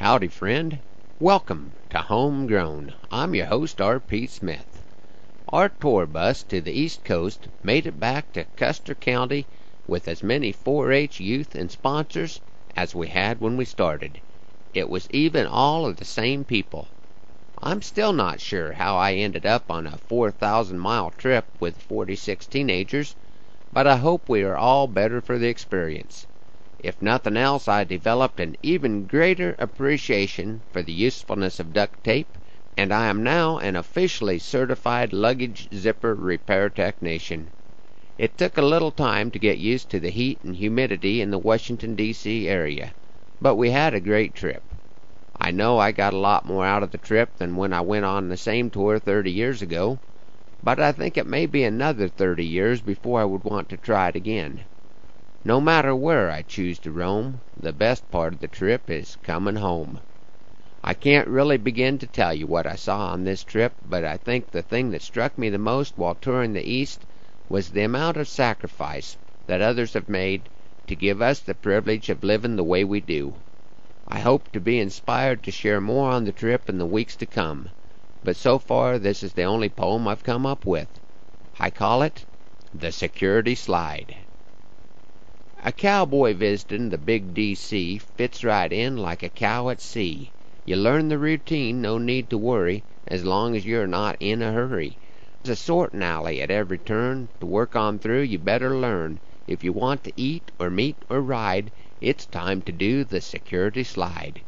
Howdy, friend. Welcome to Homegrown. I'm your host, R.P. Smith. Our tour bus to the East Coast made it back to Custer County with as many 4-H youth and sponsors as we had when we started. It was even all of the same people. I'm still not sure how I ended up on a 4,000 mile trip with 46 teenagers, but I hope we are all better for the experience. If nothing else, I developed an even greater appreciation for the usefulness of duct tape, and I am now an officially certified luggage zipper repair technician. It took a little time to get used to the heat and humidity in the Washington, D.C. area, but we had a great trip. I know I got a lot more out of the trip than when I went on the same tour thirty years ago, but I think it may be another thirty years before I would want to try it again. No matter where I choose to roam, the best part of the trip is comin' home. I can't really begin to tell you what I saw on this trip, but I think the thing that struck me the most while touring the East was the amount of sacrifice that others have made to give us the privilege of livin' the way we do. I hope to be inspired to share more on the trip in the weeks to come, but so far this is the only poem I've come up with. I call it The Security Slide. A cowboy visitin' the big D.C. fits right in like a cow at sea. You learn the routine, no need to worry, as long as you're not in a hurry. There's a sortin' alley at every turn; to work on through you better learn. If you want to eat, or meet, or ride, it's time to do the security slide.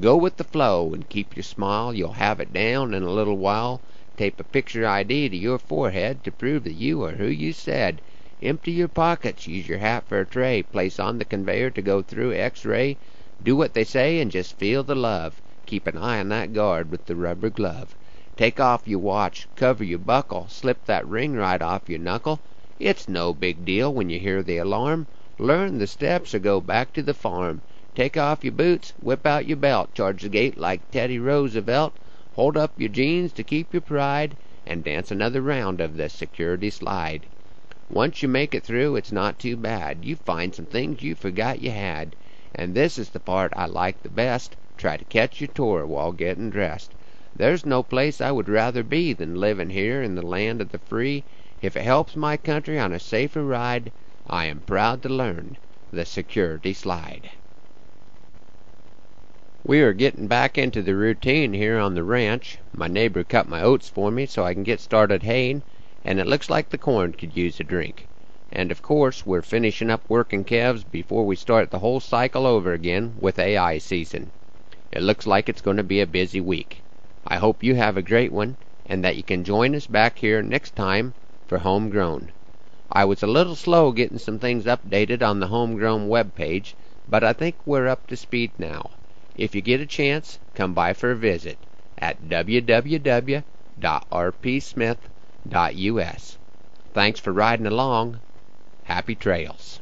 Go with the flow, and keep your smile, you'll have it down in a little while. Tape a picture ID to your forehead to prove that you are who you said. Empty your pockets, use your hat for a tray, place on the conveyor to go through X-ray. Do what they say and just feel the love. Keep an eye on that guard with the rubber glove. Take off your watch, cover your buckle, slip that ring right off your knuckle. It's no big deal when you hear the alarm. Learn the steps or go back to the farm. Take off your boots, whip out your belt, charge the gate like Teddy Roosevelt. Hold up your jeans to keep your pride, and dance another round of the security slide. Once you make it through, it's not too bad. You find some things you forgot you had. And this is the part I like the best. Try to catch your tour while getting dressed. There's no place I would rather be than living here in the land of the free. If it helps my country on a safer ride, I am proud to learn the security slide. We are getting back into the routine here on the ranch. My neighbor cut my oats for me so I can get started hayin' and it looks like the corn could use a drink. And of course we're finishing up working calves before we start the whole cycle over again with AI season. It looks like it's going to be a busy week. I hope you have a great one and that you can join us back here next time for Homegrown. I was a little slow getting some things updated on the Homegrown web page, but I think we're up to speed now. If you get a chance, come by for a visit at www.rpsmith.com. Thanks for riding along. Happy trails.